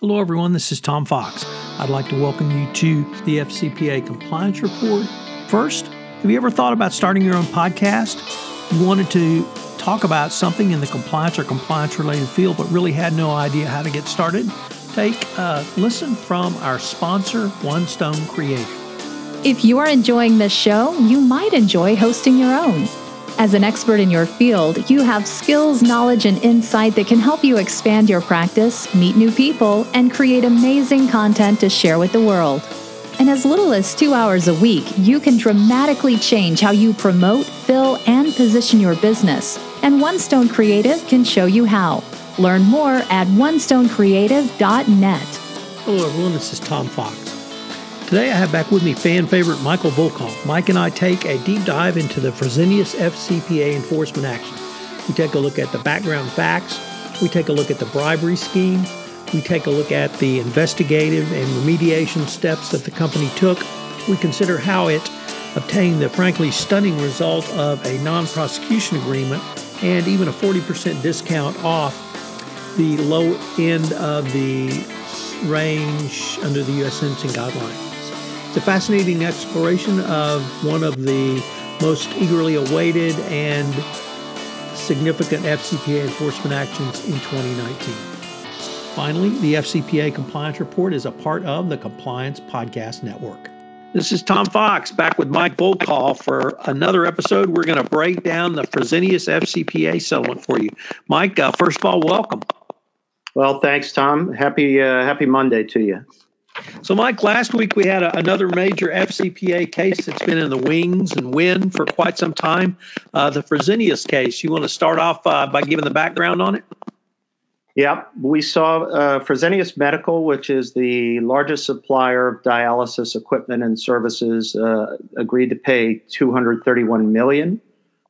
Hello, everyone. This is Tom Fox. I'd like to welcome you to the FCPA Compliance Report. First, have you ever thought about starting your own podcast? You wanted to talk about something in the compliance or compliance related field, but really had no idea how to get started? Take a listen from our sponsor, One Stone Creative. If you are enjoying this show, you might enjoy hosting your own. As an expert in your field, you have skills, knowledge, and insight that can help you expand your practice, meet new people, and create amazing content to share with the world. In as little as two hours a week, you can dramatically change how you promote, fill, and position your business. And One Stone Creative can show you how. Learn more at onestonecreative.net. Hello, everyone. This is Tom Fox. Today I have back with me fan favorite Michael Volkov. Mike and I take a deep dive into the Fresenius FCPA enforcement action. We take a look at the background facts, we take a look at the bribery scheme, we take a look at the investigative and remediation steps that the company took. We consider how it obtained the frankly stunning result of a non prosecution agreement and even a 40% discount off the low end of the range under the U.S. sentencing guidelines. It's a fascinating exploration of one of the most eagerly awaited and significant FCPA enforcement actions in 2019. Finally, the FCPA Compliance Report is a part of the Compliance Podcast Network. This is Tom Fox back with Mike Volkov for another episode. We're going to break down the Fresenius FCPA settlement for you. Mike, uh, first of all, welcome. Well, thanks, Tom. Happy uh, Happy Monday to you. So, Mike, last week we had a, another major FCPA case that's been in the wings and wind for quite some time. Uh, the Fresenius case. You want to start off uh, by giving the background on it? Yeah, we saw uh, Fresenius Medical, which is the largest supplier of dialysis equipment and services, uh, agreed to pay 231 million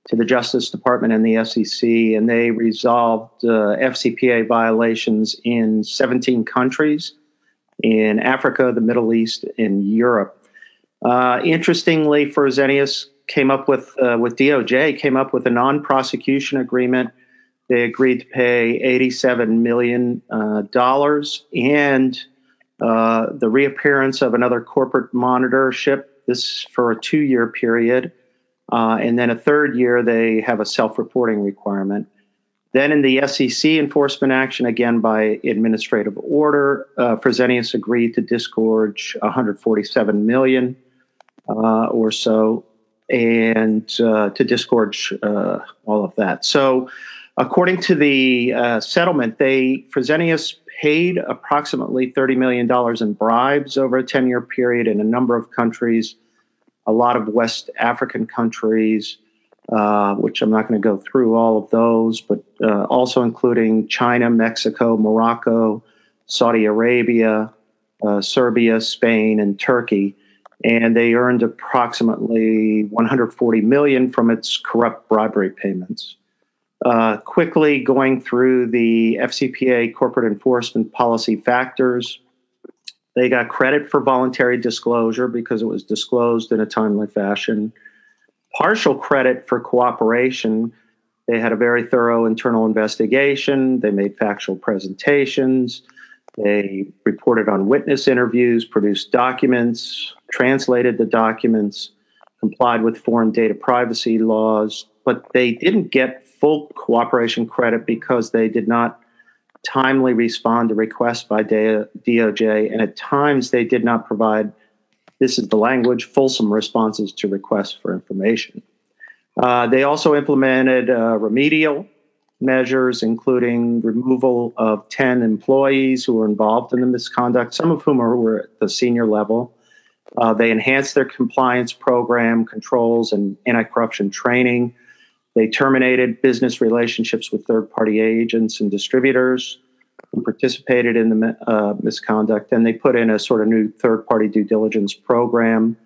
to the Justice Department and the SEC, and they resolved uh, FCPA violations in 17 countries in Africa, the Middle East, and Europe. Uh, interestingly, Fresenius came up with uh, with DOJ came up with a non-prosecution agreement. They agreed to pay 87 million uh, dollars and uh, the reappearance of another corporate monitorship. This for a two-year period, uh, and then a third year they have a self-reporting requirement. Then in the SEC enforcement action, again by administrative order, uh, Fresenius agreed to disgorge 147 million uh, or so, and uh, to disgorge uh, all of that. So, according to the uh, settlement, they Fresenius paid approximately 30 million dollars in bribes over a 10-year period in a number of countries, a lot of West African countries. Uh, which I'm not going to go through all of those, but uh, also including China, Mexico, Morocco, Saudi Arabia, uh, Serbia, Spain, and Turkey. And they earned approximately 140 million from its corrupt bribery payments. Uh, quickly going through the FCPA corporate enforcement policy factors, they got credit for voluntary disclosure because it was disclosed in a timely fashion partial credit for cooperation. They had a very thorough internal investigation. They made factual presentations. They reported on witness interviews, produced documents, translated the documents, complied with foreign data privacy laws, but they didn't get full cooperation credit because they did not timely respond to requests by DOJ, and at times they did not provide this is the language, fulsome responses to requests for information. Uh, they also implemented uh, remedial measures, including removal of 10 employees who were involved in the misconduct, some of whom were at the senior level. Uh, they enhanced their compliance program, controls, and anti corruption training. They terminated business relationships with third party agents and distributors who participated in the uh, misconduct, and they put in a sort of new third party due diligence program.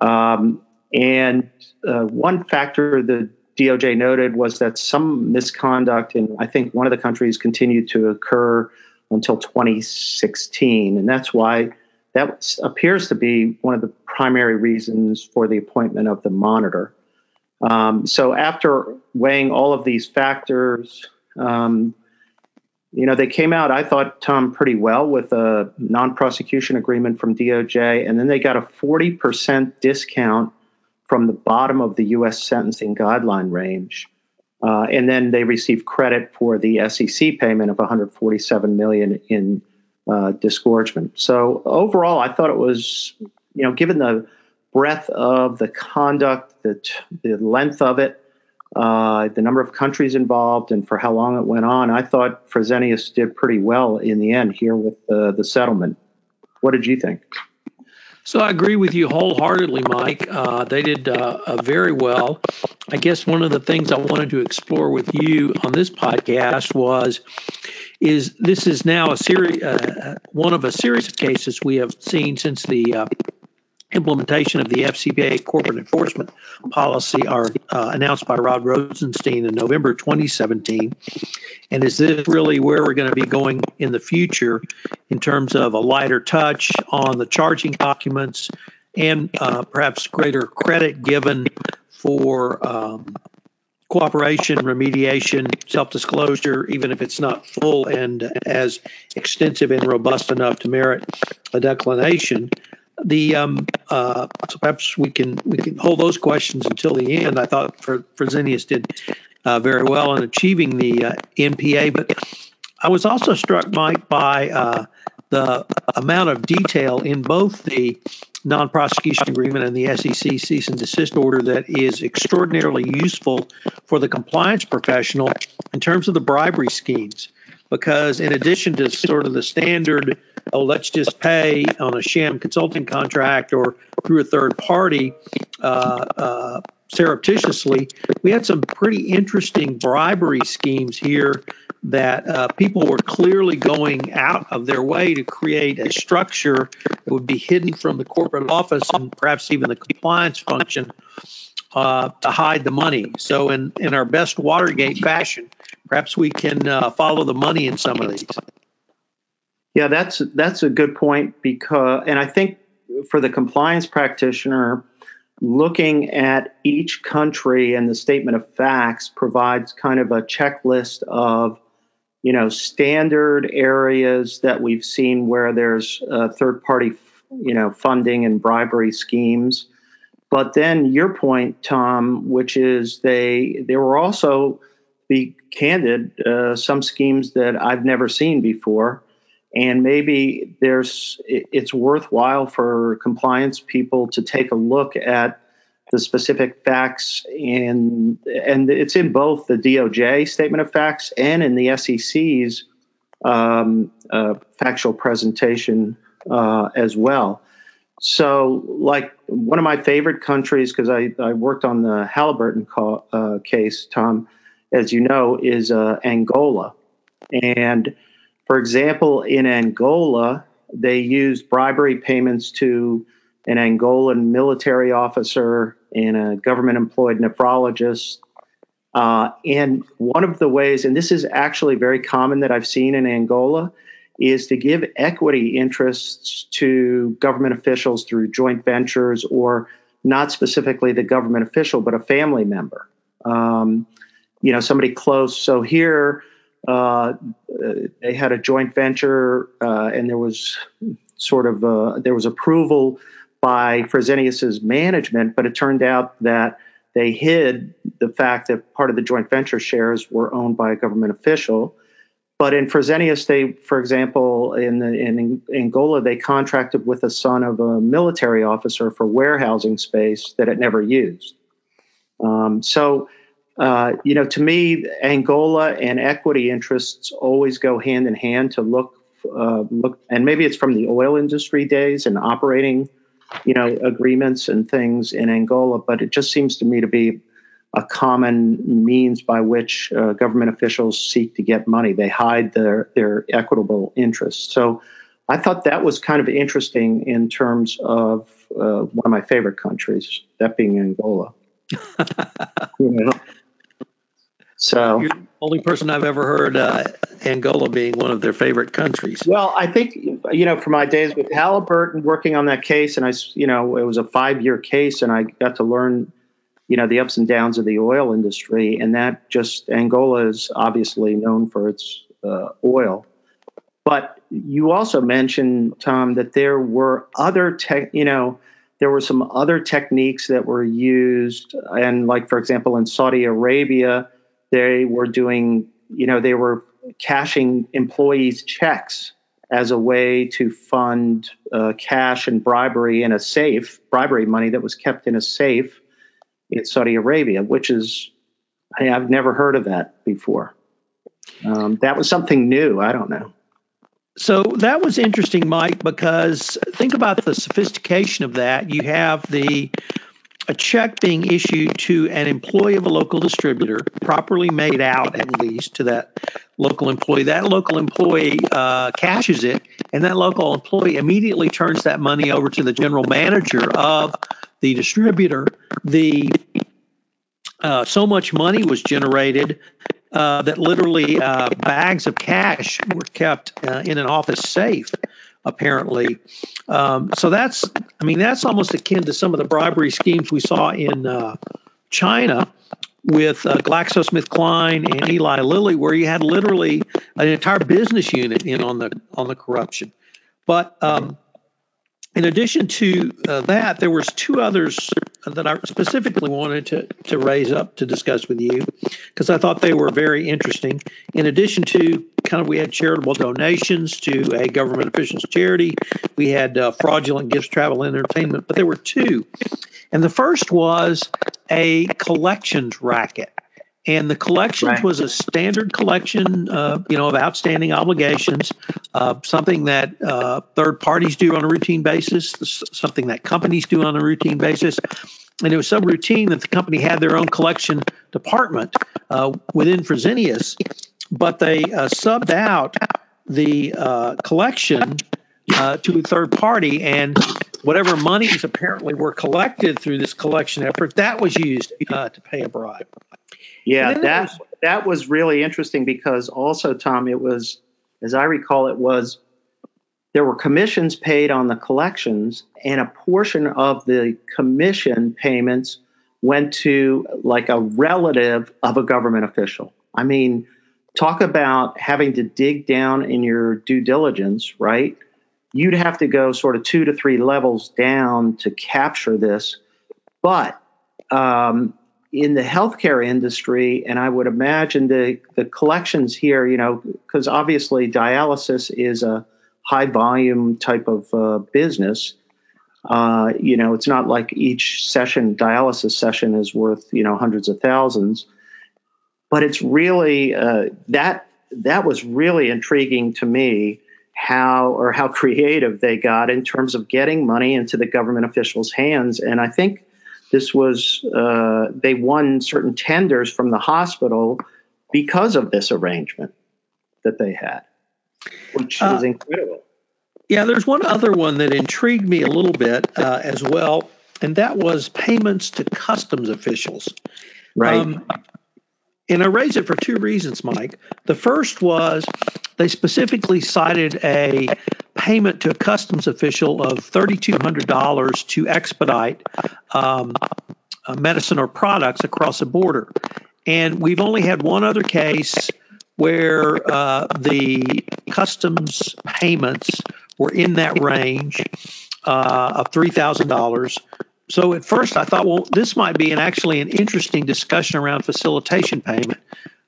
Um, and uh, one factor the DOJ noted was that some misconduct in, I think, one of the countries continued to occur until 2016. And that's why that appears to be one of the primary reasons for the appointment of the monitor. Um, so, after weighing all of these factors, um, you know, they came out, I thought, Tom, pretty well with a non prosecution agreement from DOJ, and then they got a 40% discount from the bottom of the U.S. sentencing guideline range. Uh, and then they received credit for the SEC payment of 147 million in uh, disgorgement. So overall, I thought it was, you know, given the breadth of the conduct, the the length of it, uh, the number of countries involved, and for how long it went on, I thought Fresenius did pretty well in the end here with the the settlement. What did you think? So I agree with you wholeheartedly, Mike. Uh, they did uh, uh, very well. I guess one of the things I wanted to explore with you on this podcast was, is this is now a series, uh, one of a series of cases we have seen since the uh, implementation of the FCPA corporate enforcement policy are uh, announced by Rod Rosenstein in November 2017. And is this really where we're going to be going in the future in terms of a lighter touch on the charging documents and uh, perhaps greater credit given for um, cooperation, remediation, self disclosure, even if it's not full and as extensive and robust enough to merit a declination? The um, uh, so perhaps we can we can hold those questions until the end. I thought Fresenius did uh, very well in achieving the uh, NPA, but I was also struck, Mike, by uh, the amount of detail in both the non-prosecution agreement and the SEC cease and desist order that is extraordinarily useful for the compliance professional in terms of the bribery schemes because in addition to sort of the standard, oh, let's just pay on a sham consulting contract or through a third party uh, uh, surreptitiously, we had some pretty interesting bribery schemes here that uh, people were clearly going out of their way to create a structure that would be hidden from the corporate office and perhaps even the compliance function uh, to hide the money. So, in, in our best Watergate fashion, perhaps we can uh, follow the money in some of these. Yeah, that's that's a good point because, and I think for the compliance practitioner, looking at each country and the statement of facts provides kind of a checklist of you know standard areas that we've seen where there's uh, third party you know funding and bribery schemes but then your point, Tom, which is they there were also, be candid, uh, some schemes that I've never seen before, and maybe there's it's worthwhile for compliance people to take a look at the specific facts and and it's in both the DOJ statement of facts and in the SEC's um, uh, factual presentation uh, as well. So, like one of my favorite countries, because I, I worked on the Halliburton uh, case, Tom, as you know, is uh, Angola. And for example, in Angola, they used bribery payments to an Angolan military officer and a government employed nephrologist. Uh, and one of the ways, and this is actually very common that I've seen in Angola, is to give equity interests to government officials through joint ventures or not specifically the government official, but a family member, um, you know, somebody close. So here uh, they had a joint venture, uh, and there was sort of uh, there was approval by Fresenius's management, but it turned out that they hid the fact that part of the joint venture shares were owned by a government official. But in Fresenius, they, for example, in, the, in Angola, they contracted with the son of a military officer for warehousing space that it never used. Um, so, uh, you know, to me, Angola and equity interests always go hand in hand to look, uh, look, and maybe it's from the oil industry days and operating, you know, agreements and things in Angola, but it just seems to me to be a common means by which uh, government officials seek to get money. They hide their, their equitable interests. So I thought that was kind of interesting in terms of uh, one of my favorite countries, that being Angola. you know? So, You're the only person I've ever heard uh, Angola being one of their favorite countries. Well, I think you know, from my days with Halliburton working on that case, and I, you know, it was a five-year case, and I got to learn you know the ups and downs of the oil industry, and that just Angola is obviously known for its uh, oil. But you also mentioned, Tom, that there were other tech, you know, there were some other techniques that were used. And, like, for example, in Saudi Arabia, they were doing, you know, they were cashing employees' checks as a way to fund uh, cash and bribery in a safe, bribery money that was kept in a safe in Saudi Arabia, which is, I, have never heard of that before. Um, that was something new. I don't know. So that was interesting, Mike, because think about the sophistication of that. You have the a check being issued to an employee of a local distributor, properly made out at least to that local employee. That local employee uh, cashes it, and that local employee immediately turns that money over to the general manager of the distributor. The uh, so much money was generated uh, that literally uh, bags of cash were kept uh, in an office safe apparently. Um, so that's, I mean, that's almost akin to some of the bribery schemes we saw in uh, China with uh, GlaxoSmithKline and Eli Lilly, where you had literally an entire business unit in on the on the corruption. But um, in addition to uh, that, there was two others that I specifically wanted to, to raise up to discuss with you because I thought they were very interesting. In addition to kind of, we had charitable donations to a government official's charity, we had uh, fraudulent gifts, travel, and entertainment, but there were two. And the first was a collections racket. And the collections right. was a standard collection, uh, you know, of outstanding obligations, uh, something that uh, third parties do on a routine basis, something that companies do on a routine basis. And it was so routine that the company had their own collection department uh, within Fresenius, but they uh, subbed out the uh, collection to a third party, and whatever monies apparently were collected through this collection effort, that was used to pay a bribe. Yeah, that was, that was really interesting because also, Tom, it was, as I recall, it was there were commissions paid on the collections, and a portion of the commission payments went to like a relative of a government official. I mean, talk about having to dig down in your due diligence, right? You'd have to go sort of two to three levels down to capture this. But um, in the healthcare industry, and I would imagine the, the collections here, you know, because obviously dialysis is a high volume type of uh, business. Uh, you know, it's not like each session, dialysis session, is worth you know hundreds of thousands, but it's really uh, that that was really intriguing to me how or how creative they got in terms of getting money into the government officials' hands, and I think this was, uh, they won certain tenders from the hospital because of this arrangement that they had, which uh, is incredible. Yeah, there's one other one that intrigued me a little bit uh, as well, and that was payments to customs officials. Right. Um, and I raise it for two reasons, Mike. The first was they specifically cited a payment to a customs official of $3,200 to expedite um, medicine or products across the border. And we've only had one other case where uh, the customs payments were in that range uh, of $3,000 so at first I thought, well, this might be an actually an interesting discussion around facilitation payment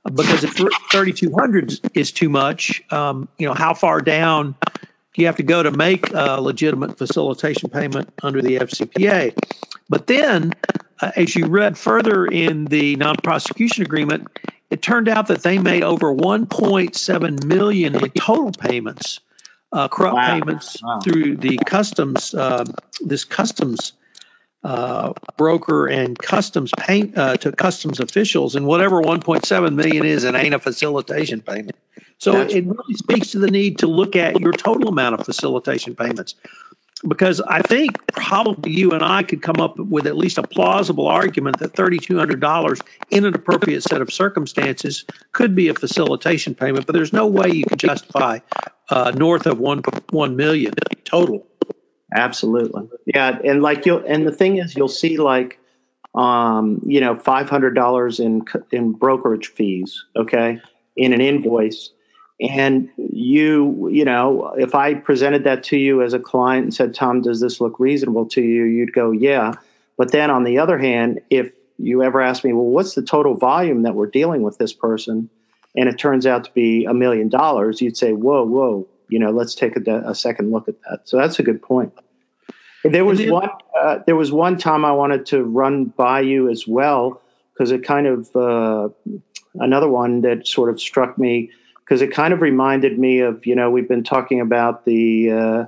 because if 3,200 is too much, um, you know, how far down do you have to go to make a legitimate facilitation payment under the FCPA? But then, uh, as you read further in the non-prosecution agreement, it turned out that they made over 1.7 million in total payments, uh, corrupt wow. payments wow. through the customs, uh, this customs uh, broker and customs pay, uh, to customs officials, and whatever 1.7 million is, it ain't a facilitation payment. So That's it really speaks to the need to look at your total amount of facilitation payments. Because I think probably you and I could come up with at least a plausible argument that $3,200 in an appropriate set of circumstances could be a facilitation payment, but there's no way you can justify uh, north of one one million total. Absolutely. Yeah. And like you'll, and the thing is, you'll see like, um, you know, $500 in, in brokerage fees, okay, in an invoice. And you, you know, if I presented that to you as a client and said, Tom, does this look reasonable to you? You'd go, yeah. But then on the other hand, if you ever ask me, well, what's the total volume that we're dealing with this person? And it turns out to be a million dollars, you'd say, whoa, whoa, you know, let's take a, a second look at that. So that's a good point. There was one. Uh, there was one time I wanted to run by you as well because it kind of uh, another one that sort of struck me because it kind of reminded me of you know we've been talking about the uh,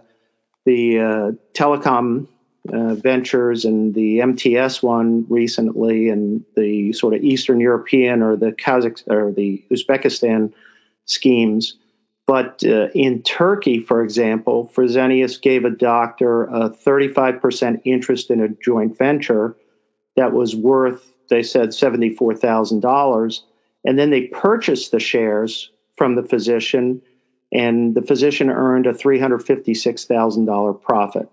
the uh, telecom uh, ventures and the MTS one recently and the sort of Eastern European or the Kazakh or the Uzbekistan schemes. But uh, in Turkey, for example, Fresenius gave a doctor a 35% interest in a joint venture that was worth, they said, $74,000. And then they purchased the shares from the physician, and the physician earned a $356,000 profit.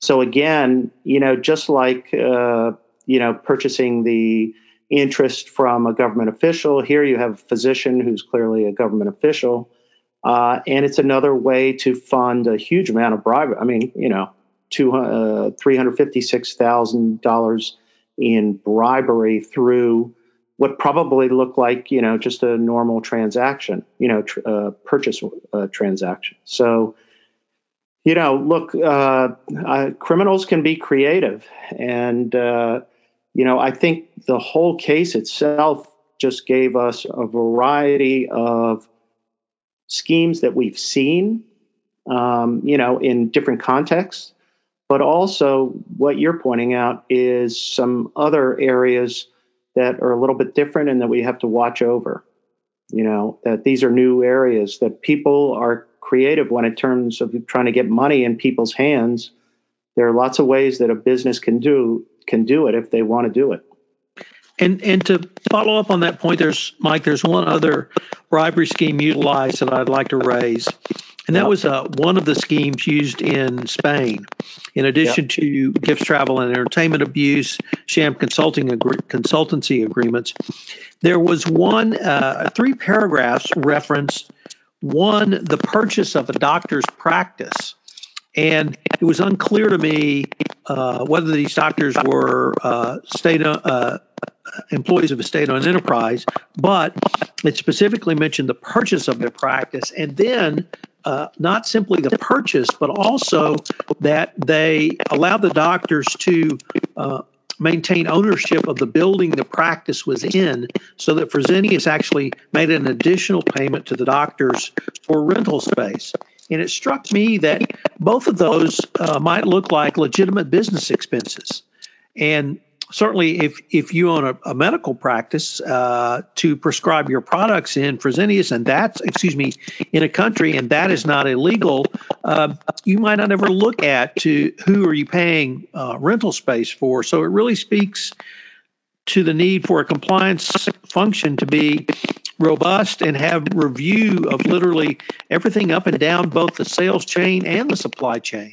So again, you know, just like, uh, you know, purchasing the interest from a government official, here you have a physician who's clearly a government official uh, and it's another way to fund a huge amount of bribery. I mean, you know, two, uh, $356,000 in bribery through what probably looked like, you know, just a normal transaction, you know, tr- uh, purchase uh, transaction. So, you know, look, uh, criminals can be creative. And, uh, you know, I think the whole case itself just gave us a variety of schemes that we've seen, um, you know, in different contexts, but also what you're pointing out is some other areas that are a little bit different and that we have to watch over. You know, that these are new areas that people are creative when in terms of trying to get money in people's hands. There are lots of ways that a business can do can do it if they want to do it. And and to follow up on that point, there's Mike. There's one other bribery scheme utilized that I'd like to raise, and that was uh, one of the schemes used in Spain. In addition yep. to gifts, travel, and entertainment abuse, sham consulting agree- consultancy agreements, there was one uh, three paragraphs referenced one the purchase of a doctor's practice. And it was unclear to me uh, whether these doctors were uh, state uh, employees of a state-owned enterprise, but it specifically mentioned the purchase of their practice, and then uh, not simply the purchase, but also that they allowed the doctors to uh, maintain ownership of the building the practice was in, so that Fresenius actually made an additional payment to the doctors for rental space. And it struck me that both of those uh, might look like legitimate business expenses. And certainly if if you own a, a medical practice uh, to prescribe your products in Fresenius and that's excuse me in a country and that is not illegal, uh, you might not ever look at to who are you paying uh, rental space for. So it really speaks to the need for a compliance function to be robust and have review of literally everything up and down both the sales chain and the supply chain.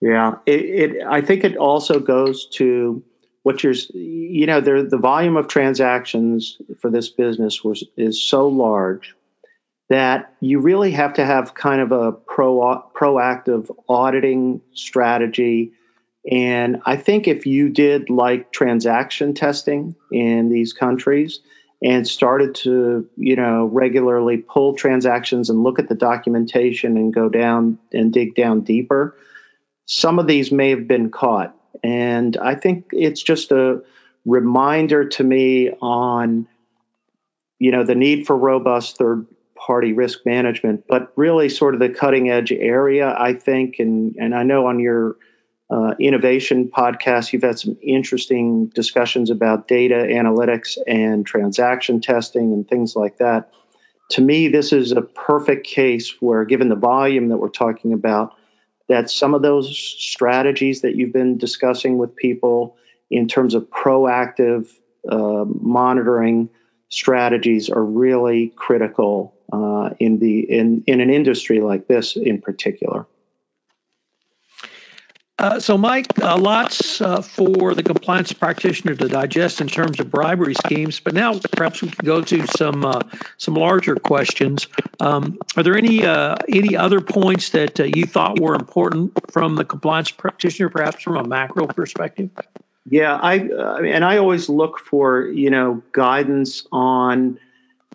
Yeah, it, it I think it also goes to what you're you know there the volume of transactions for this business was is so large that you really have to have kind of a pro proactive auditing strategy. And i think if you did like transaction testing in these countries and started to you know regularly pull transactions and look at the documentation and go down and dig down deeper some of these may have been caught and I think it's just a reminder to me on, you know, the need for robust third party risk management, but really sort of the cutting edge area, I think. And, and I know on your uh, innovation podcast, you've had some interesting discussions about data analytics and transaction testing and things like that. To me, this is a perfect case where, given the volume that we're talking about, that some of those strategies that you've been discussing with people in terms of proactive uh, monitoring strategies are really critical uh, in the in in an industry like this in particular. Uh, so, Mike, uh, lots uh, for the compliance practitioner to digest in terms of bribery schemes. But now, perhaps we can go to some uh, some larger questions. Um, are there any uh, any other points that you thought were important from the compliance practitioner, perhaps from a macro perspective? Yeah, I and I always look for you know guidance on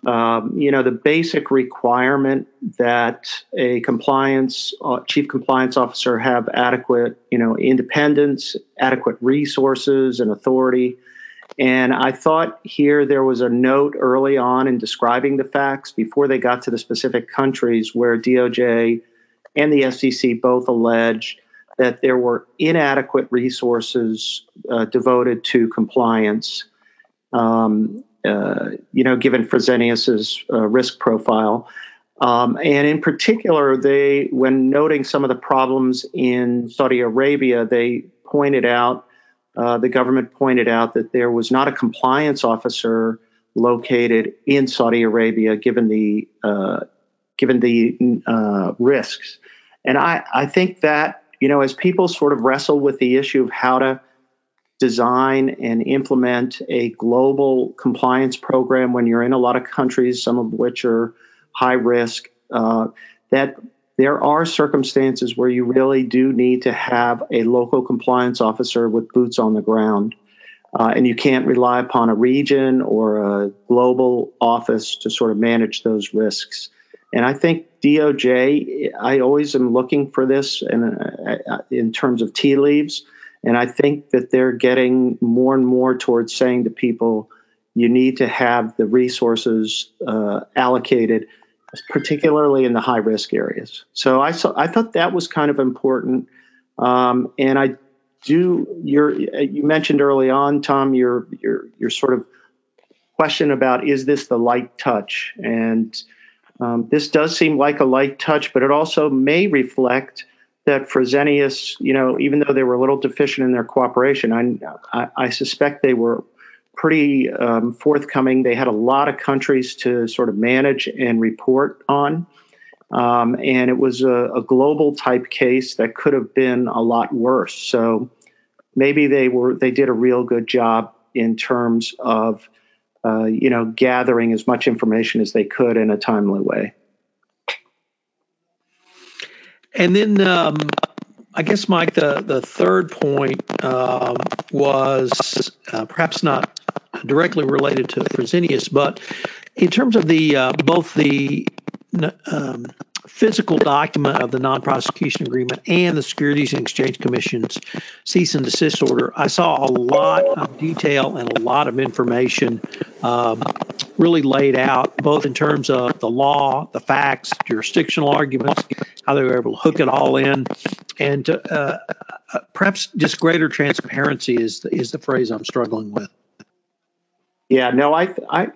um, you know, the basic requirement that a compliance uh, chief compliance officer have adequate, you know, independence, adequate resources, and authority. And I thought here there was a note early on in describing the facts before they got to the specific countries where DOJ and the SEC both alleged that there were inadequate resources uh, devoted to compliance. Um, you know, given Fresenius's uh, risk profile. Um, and in particular, they, when noting some of the problems in Saudi Arabia, they pointed out, uh, the government pointed out that there was not a compliance officer located in Saudi Arabia, given the uh, given the uh, risks. And I, I think that you know, as people sort of wrestle with the issue of how to design and implement a global compliance program when you're in a lot of countries, some of which are high risk, uh, that there are circumstances where you really do need to have a local compliance officer with boots on the ground. Uh, and you can't rely upon a region or a global office to sort of manage those risks. And I think DOJ, I always am looking for this in, uh, in terms of tea leaves. And I think that they're getting more and more towards saying to people, you need to have the resources uh, allocated, particularly in the high risk areas. So I saw, I thought that was kind of important. Um, and I do your you mentioned early on, Tom, your your your sort of question about is this the light touch? And um, this does seem like a light touch, but it also may reflect that Fresenius, you know, even though they were a little deficient in their cooperation, I, I, I suspect they were pretty um, forthcoming. They had a lot of countries to sort of manage and report on. Um, and it was a, a, global type case that could have been a lot worse. So maybe they were they did a real good job in terms of uh, you know gathering as much information as they could in a timely way. And then um, I guess, Mike, the, the third point um, was uh, perhaps not directly related to Fresenius, but in terms of the uh, both the um, physical document of the non-prosecution agreement and the Securities and Exchange Commission's cease and desist order, I saw a lot of detail and a lot of information um, really laid out, both in terms of the law, the facts, jurisdictional arguments, how they were able to hook it all in, and uh, uh, perhaps just greater transparency is the, is the phrase I'm struggling with. Yeah, no, I I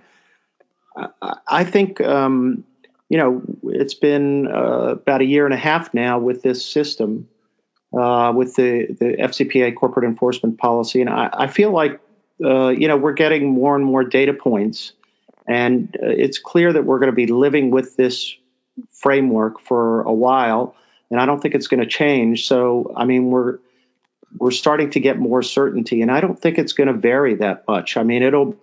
I think um, you know it's been uh, about a year and a half now with this system, uh, with the the FCPA corporate enforcement policy, and I, I feel like uh, you know we're getting more and more data points, and uh, it's clear that we're going to be living with this framework for a while, and I don't think it's going to change. So, I mean, we're we're starting to get more certainty, and I don't think it's going to vary that much. I mean, it'll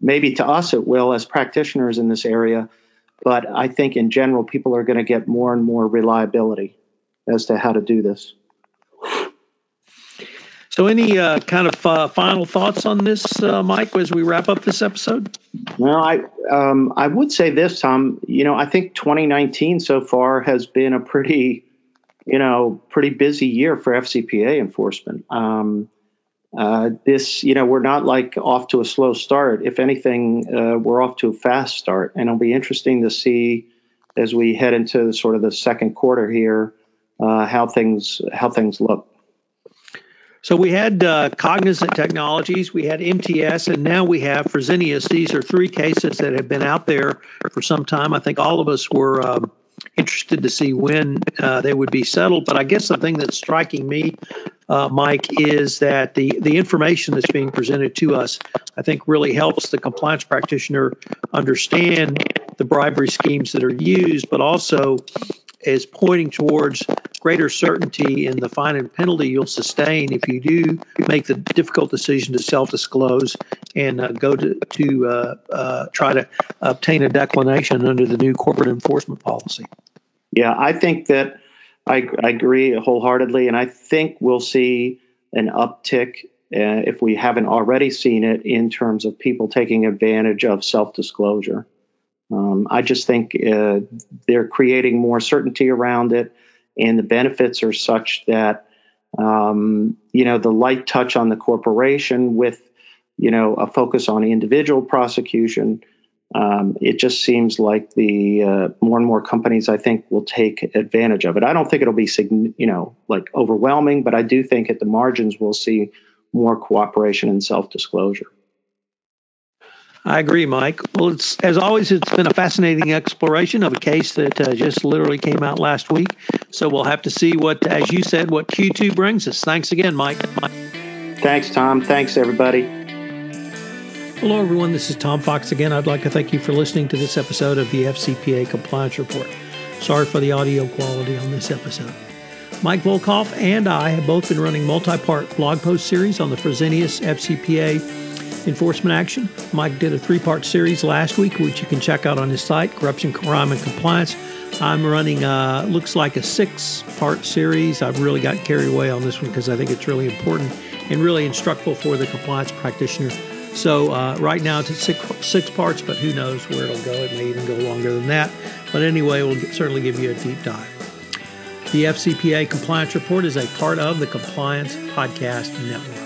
maybe to us it will as practitioners in this area, but I think in general people are going to get more and more reliability as to how to do this. So, any uh, kind of uh, final thoughts on this, uh, Mike, as we wrap up this episode? Well, I um, I would say this, Tom. You know, I think 2019 so far has been a pretty, you know, pretty busy year for FCPA enforcement. Um, uh, this, you know, we're not like off to a slow start. If anything, uh, we're off to a fast start, and it'll be interesting to see as we head into sort of the second quarter here uh, how things how things look. So we had uh, Cognizant Technologies, we had MTS, and now we have Fresenius. These are three cases that have been out there for some time. I think all of us were um, interested to see when uh, they would be settled. But I guess the thing that's striking me, uh, Mike, is that the, the information that's being presented to us, I think, really helps the compliance practitioner understand the bribery schemes that are used, but also is pointing towards greater certainty in the fine and penalty you'll sustain if you do make the difficult decision to self-disclose and uh, go to, to uh, uh, try to obtain a declination under the new corporate enforcement policy. Yeah, I think that I, I agree wholeheartedly, and I think we'll see an uptick uh, if we haven't already seen it in terms of people taking advantage of self-disclosure. Um, I just think uh, they're creating more certainty around it, and the benefits are such that um, you know the light touch on the corporation with you know a focus on individual prosecution um, it just seems like the uh, more and more companies I think will take advantage of it. I don't think it'll be you know like overwhelming, but I do think at the margins we'll see more cooperation and self disclosure. I agree, Mike. Well, it's as always, it's been a fascinating exploration of a case that uh, just literally came out last week. So we'll have to see what, as you said, what Q2 brings us. Thanks again, Mike. Thanks, Tom. Thanks, everybody. Hello, everyone. This is Tom Fox again. I'd like to thank you for listening to this episode of the FCPA Compliance Report. Sorry for the audio quality on this episode. Mike Volkov and I have both been running multi part blog post series on the Fresenius FCPA enforcement action. Mike did a three part series last week, which you can check out on his site, Corruption, Crime, and Compliance. I'm running, uh, looks like a six part series. I've really got carried away on this one because I think it's really important and really instructful for the compliance practitioner so uh, right now it's six, six parts, but who knows where it'll go. It may even go longer than that. But anyway, we'll certainly give you a deep dive. The FCPA Compliance Report is a part of the Compliance Podcast Network.